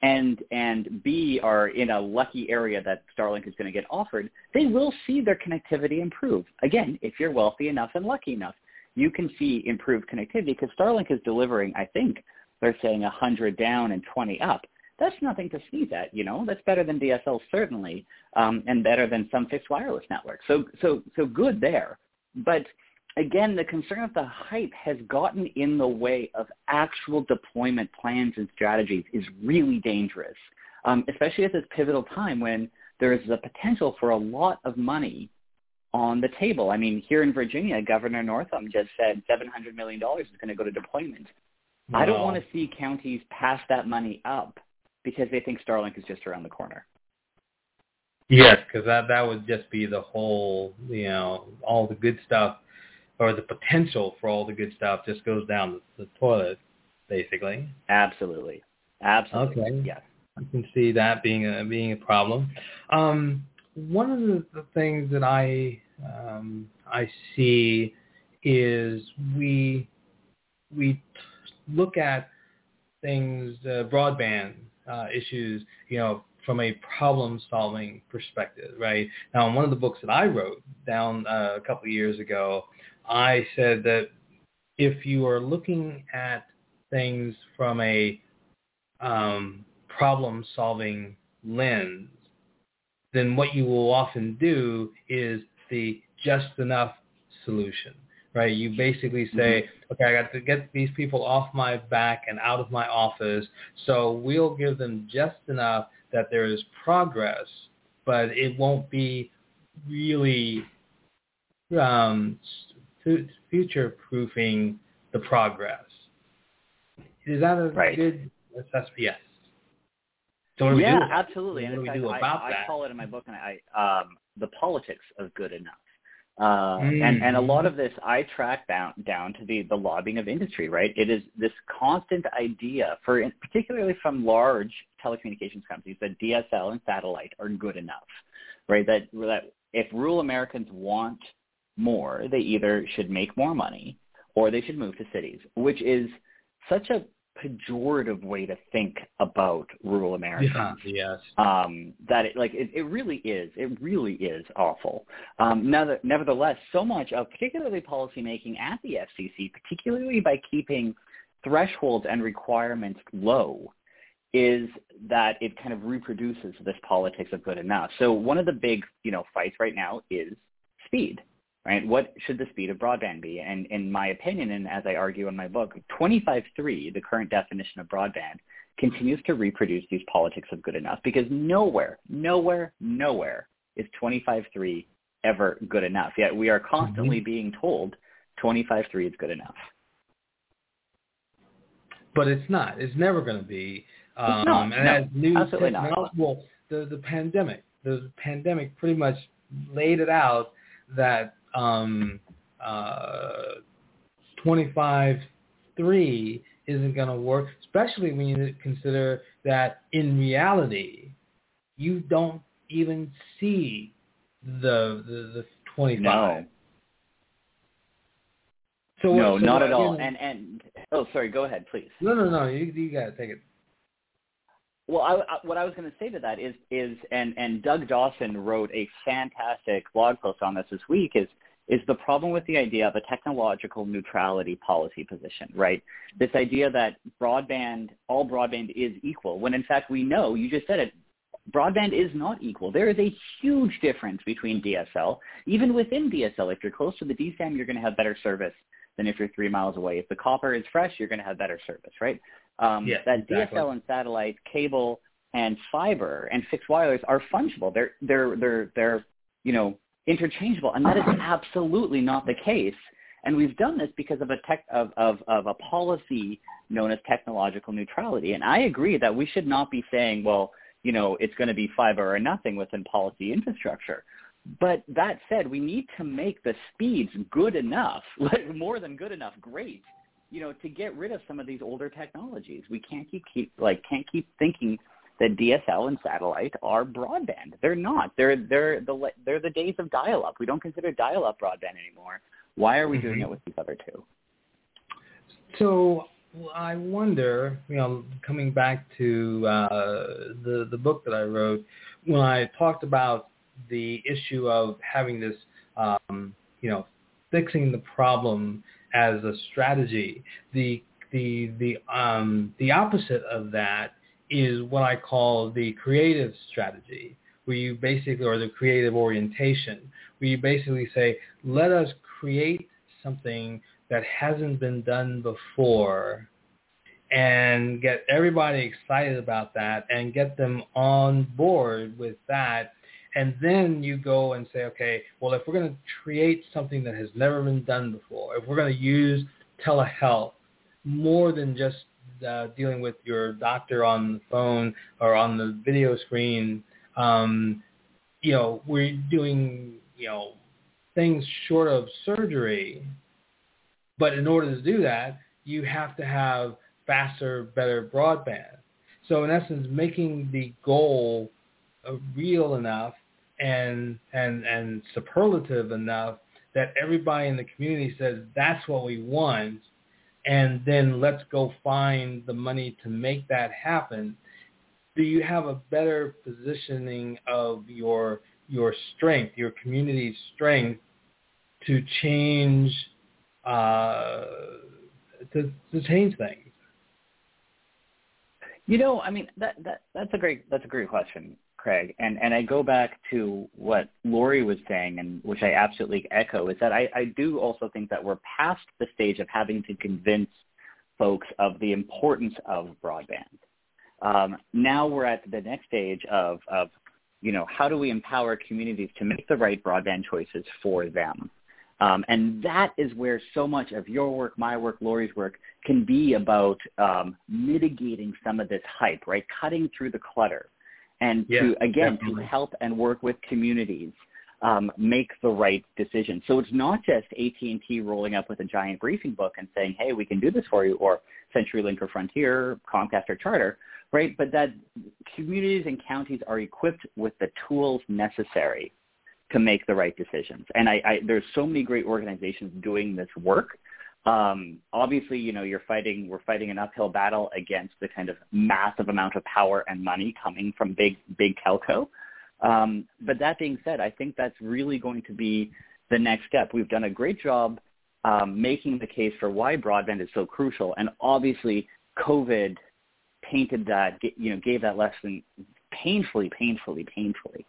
and and B are in a lucky area that Starlink is going to get offered, they will see their connectivity improve. Again, if you're wealthy enough and lucky enough, you can see improved connectivity because Starlink is delivering, I think, they're saying 100 down and 20 up. That's nothing to sneeze at, you know. That's better than DSL certainly, um, and better than some fixed wireless networks. So so so good there. But again, the concern of the hype has gotten in the way of actual deployment plans and strategies is really dangerous, um, especially at this pivotal time when there is the potential for a lot of money on the table. I mean, here in Virginia, Governor Northam just said $700 million is going to go to deployment. Wow. I don't want to see counties pass that money up because they think Starlink is just around the corner. Yes, because that that would just be the whole, you know, all the good stuff, or the potential for all the good stuff just goes down the, the toilet, basically. Absolutely, absolutely. Okay. Yes. I can see that being a being a problem. Um, one of the, the things that I um, I see is we we look at things uh, broadband uh, issues, you know, from a problem-solving perspective, right? Now, in one of the books that I wrote down uh, a couple of years ago, I said that if you are looking at things from a um, problem-solving lens, then what you will often do is the just enough solution, right? You basically say, mm-hmm. okay, I got to get these people off my back and out of my office, so we'll give them just enough that there is progress, but it won't be really um, future proofing the progress. Is that a right. good assessment? Yes. So yeah, absolutely. And in fact, do about I, that? I, call it in my book, and I um, the politics of good enough. Uh, mm. and, and a lot of this I track down down to the, the lobbying of industry, right? It is this constant idea, for particularly from large telecommunications companies, that DSL and satellite are good enough, right? That that if rural Americans want more, they either should make more money or they should move to cities, which is such a pejorative way to think about rural America. Yeah, yes. Um, that it, like it, it really is. It really is awful. Um, nevertheless, so much of particularly policymaking at the FCC, particularly by keeping thresholds and requirements low, is that it kind of reproduces this politics of good enough. So one of the big, you know, fights right now is speed right? What should the speed of broadband be? And in my opinion, and as I argue in my book, 25.3, the current definition of broadband, continues to reproduce these politics of good enough because nowhere, nowhere, nowhere is 25.3 ever good enough. Yet we are constantly mm-hmm. being told 25.3 is good enough. But it's not. It's never going to be. Um, not, and no, as new absolutely not. Well, the, the pandemic, the pandemic pretty much laid it out that um, uh, 25 3 isn't going to work, especially when you consider that in reality, you don't even see the the, the 25. No. So, no, so not at all. And and oh, sorry. Go ahead, please. No, no, no. You you got to take it. Well, I, I, what I was going to say to that is, is and, and Doug Dawson wrote a fantastic blog post on this this week, is, is the problem with the idea of a technological neutrality policy position, right? This idea that broadband, all broadband is equal, when in fact we know, you just said it, broadband is not equal. There is a huge difference between DSL. Even within DSL, if you're close to the DSLAM, you're going to have better service than if you're three miles away. If the copper is fresh, you're going to have better service, right? Um, yes, that exactly. DSL and satellite, cable, and fiber and fixed wireless are fungible. They're they're they're they're you know interchangeable, and that is absolutely not the case. And we've done this because of a tech of, of, of a policy known as technological neutrality. And I agree that we should not be saying, well, you know, it's going to be fiber or nothing within policy infrastructure. But that said, we need to make the speeds good enough, like more than good enough, great, you know, to get rid of some of these older technologies. We can't keep, keep like can't keep thinking that DSL and satellite are broadband. They're not. They're they're the they're the days of dial-up. We don't consider dial-up broadband anymore. Why are we mm-hmm. doing it with these other two? So I wonder, you know, coming back to uh, the the book that I wrote, when I talked about the issue of having this, um, you know, fixing the problem as a strategy. The the the um, the opposite of that is what I call the creative strategy, where you basically, or the creative orientation, where you basically say, let us create something that hasn't been done before and get everybody excited about that and get them on board with that and then you go and say, okay, well, if we're going to create something that has never been done before, if we're going to use telehealth more than just uh, dealing with your doctor on the phone or on the video screen, um, you know, we're doing, you know, things short of surgery. But in order to do that, you have to have faster, better broadband. So in essence, making the goal real enough and and and superlative enough that everybody in the community says that's what we want and then let's go find the money to make that happen. Do you have a better positioning of your your strength your community's strength to change uh, to, to change things? You know i mean that that that's a great that's a great question Craig, and, and I go back to what Lori was saying, and which I absolutely echo, is that I, I do also think that we're past the stage of having to convince folks of the importance of broadband. Um, now we're at the next stage of, of, you know, how do we empower communities to make the right broadband choices for them? Um, and that is where so much of your work, my work, Lori's work can be about um, mitigating some of this hype, right? Cutting through the clutter and yeah, to, again, definitely. to help and work with communities um, make the right decision. So it's not just AT&T rolling up with a giant briefing book and saying, hey, we can do this for you, or CenturyLink or Frontier, Comcast or Charter, right? But that communities and counties are equipped with the tools necessary to make the right decisions. And I, I there's so many great organizations doing this work. Um, obviously, you know, you're fighting, we're fighting an uphill battle against the kind of massive amount of power and money coming from big, big telco. Um, but that being said, I think that's really going to be the next step. We've done a great job um, making the case for why broadband is so crucial, and obviously, COVID painted that, you know, gave that lesson painfully, painfully, painfully.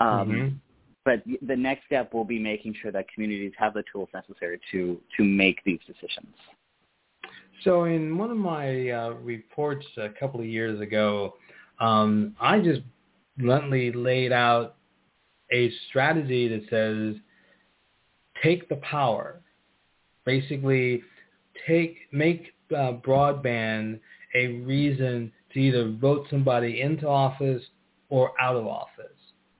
Um, Mhm. But the next step will be making sure that communities have the tools necessary to to make these decisions. So in one of my uh, reports a couple of years ago, um, I just bluntly laid out a strategy that says take the power. Basically, take make uh, broadband a reason to either vote somebody into office or out of office,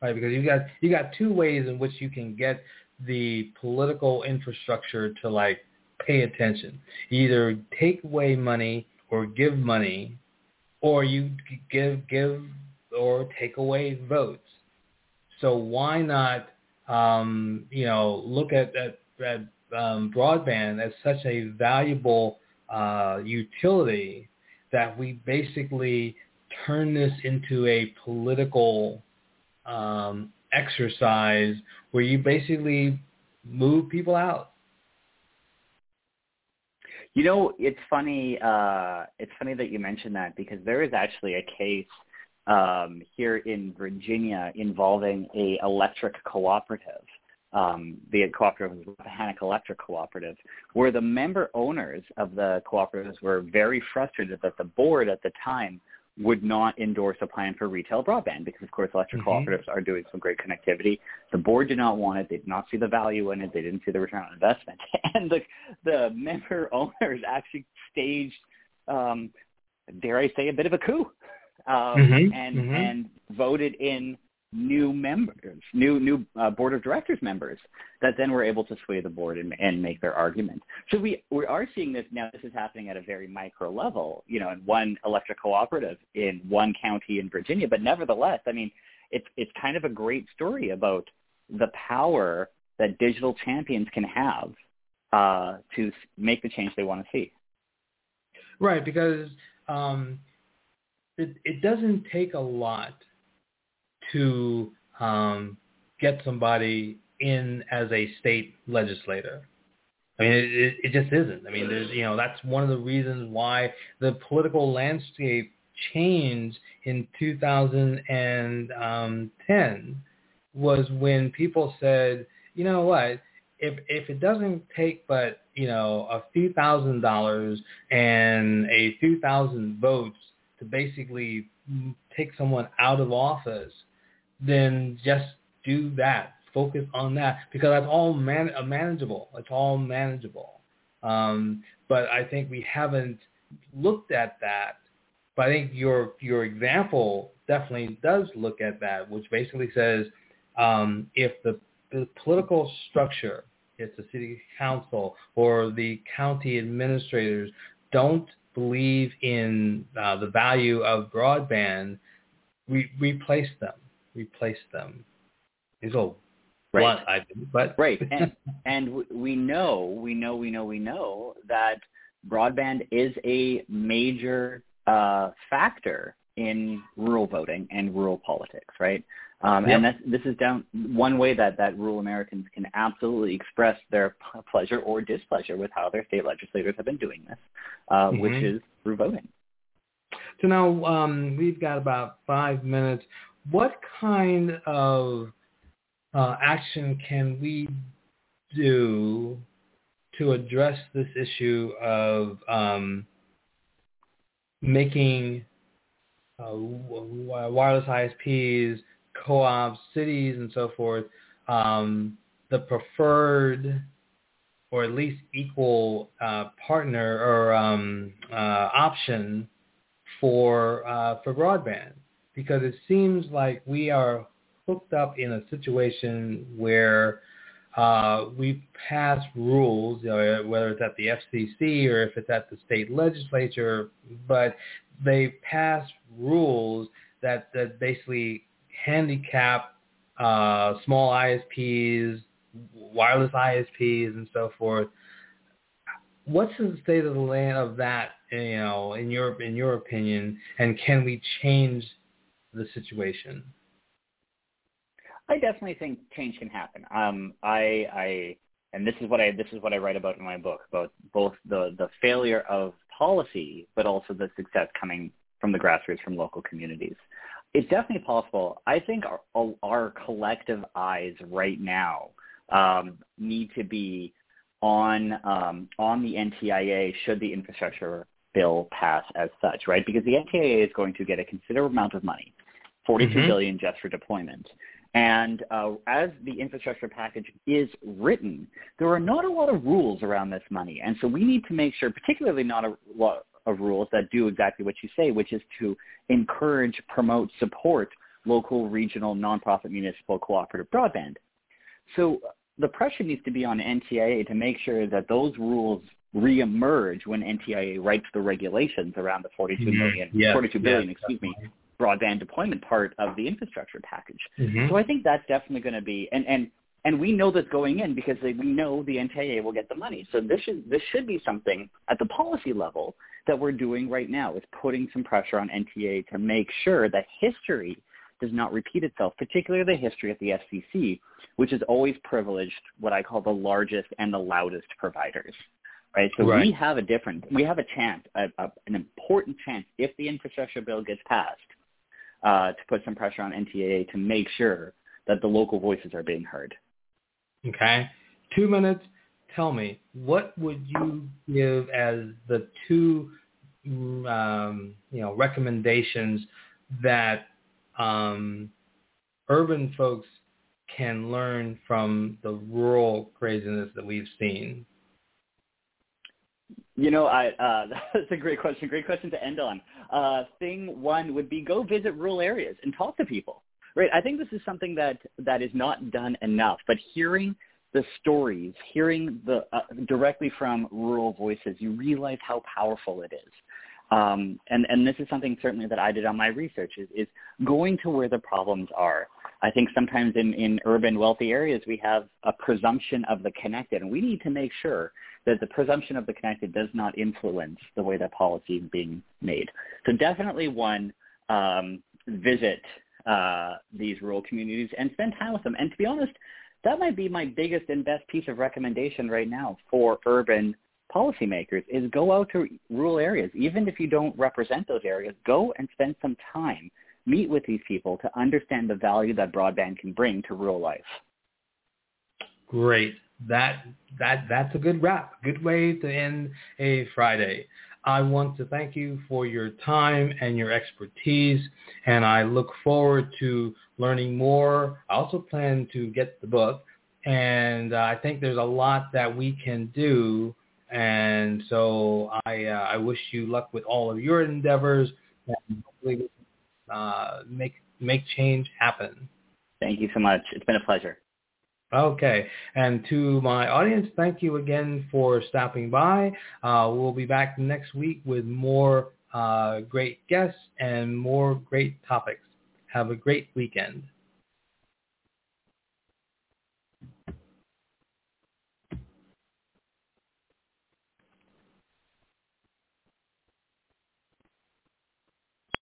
right? Because you got you got two ways in which you can get the political infrastructure to like pay attention. Either take away money or give money, or you give give or take away votes. So why not, um, you know, look at at, at um, broadband as such a valuable uh, utility that we basically turn this into a political um, exercise where you basically move people out. You know, it's funny. Uh, it's funny that you mentioned that because there is actually a case um, here in Virginia involving a electric cooperative. Um, the cooperative was Rappahannock Electric Cooperative, where the member owners of the cooperatives were very frustrated that the board at the time would not endorse a plan for retail broadband because, of course, electric Mhm. cooperatives are doing some great connectivity. The board did not want it. They did not see the value in it. They didn't see the return on investment. And the, the member owners actually staged, um, dare I say, a bit of a coup um, Mhm, and, mhm. and voted in new members, new new uh, board of directors members that then were able to sway the board and, and make their argument. So we we are seeing this now. This is happening at a very micro level, you know, in one electric cooperative in one county in Virginia. But nevertheless, I mean, it's it's kind of a great story about the power that digital champions can have uh, to make the change they want to see. Right, because um, it, it doesn't take a lot to um, get somebody in as a state legislator. I mean, it, it, just isn't. I mean, there's you know that's one of the reasons why the political landscape changed in 2010 was when people said, you know what, if if it doesn't take but you know a few thousand dollars and a few thousand votes to basically take someone out of office, then just do that. Focus on that because that's all man- uh, manageable. It's all manageable. Um, but I think we haven't looked at that. But I think your your example definitely does look at that, which basically says um, if the, the political structure, if the city council or the county administrators don't believe in uh, the value of broadband, we replace them. Replace them. It's all Right. blunt, I but Right, and and we know, we know, we know, we know that broadband is a major uh, factor in rural voting and rural politics, right? Um, And Yep. that's, this is down one way that that rural Americans can absolutely express their p- pleasure or displeasure with how their state legislators have been doing this, uh, which Mhm. is through voting. So now um, we've got about five minutes. What kind of uh, action can we do to address this issue of um, making uh, wireless ISPs, co-ops, cities, and so forth um, the preferred or at least equal uh, partner or um, uh, option for uh, for broadband because it seems like we are hooked up in a situation where uh, we pass rules, you know, whether it's at the FCC or if it's at the state legislature, but they pass rules that, that basically handicap uh, small ISPs, wireless ISPs, and so forth. What's the state of the land of that, you know, in your in your opinion, and can we change the situation? I definitely think change can happen. Um, I, I, and this is what I this is what I write about in my book about both the the failure of policy, but also the success coming from the grassroots, from local communities. It's definitely possible. I think our, our collective eyes right now um, need to be on um, on the NTIA should the infrastructure bill pass as such, right? Because the NTIA is going to get a considerable amount of money, forty-two mm-hmm. billion just for deployment. And uh, as the infrastructure package is written, there are not a lot of rules around this money. And so we need to make sure, particularly not a lot of rules that do exactly what you say, which is to encourage, promote, support local, regional, nonprofit, municipal, cooperative broadband. So the pressure needs to be on NTIA to make sure that those rules reemerge when NTIA writes the regulations around the 42 mm-hmm. million. 42 billion, yes, excuse me, broadband deployment part of the infrastructure package. Mm-hmm. So I think that's definitely going to be, and, and, and we know this going in because we know the NTIA will get the money. So this should, this should be something at the policy level that we're doing right now is putting some pressure on NTIA to make sure that history does not repeat itself, particularly the history at the FCC, which has always privileged what I call the largest and the loudest providers. Right, so right. we have a different, we have a chance, a, a, an important chance, if the infrastructure bill gets passed, uh, to put some pressure on NTIA to make sure that the local voices are being heard. Okay. Two minutes. Tell me, what would you give as the two, um, you know, recommendations that um, urban folks can learn from the rural craziness that we've seen? You know, I, uh, that's a great question. Great question to end on. Uh, thing one would be go visit rural areas and talk to people. Right. I think this is something that that is not done enough. But hearing the stories, hearing the uh, directly from rural voices, you realize how powerful it is. Um, and, and this is something certainly that I did on my research is, is going to where the problems are. I think sometimes in, in urban wealthy areas we have a presumption of the connected, and we need to make sure that the presumption of the connected does not influence the way that policy is being made. So definitely one, um, visit uh, these rural communities and spend time with them. And to be honest, that might be my biggest and best piece of recommendation right now for urban policymakers is go out to rural areas. Even if you don't represent those areas, go and spend some time, meet with these people to understand the value that broadband can bring to rural life. Great. That that that's a good wrap. Good way to end a Friday. I want to thank you for your time and your expertise, and I look forward to learning more. I also plan to get the book, and uh, I think there's a lot that we can do and so I uh, I wish you luck with all of your endeavors and hopefully uh, make make change happen. Thank you so much. It's been a pleasure. Okay. And to my audience, thank you again for stopping by. Uh, we'll be back next week with more uh, great guests and more great topics. Have a great weekend.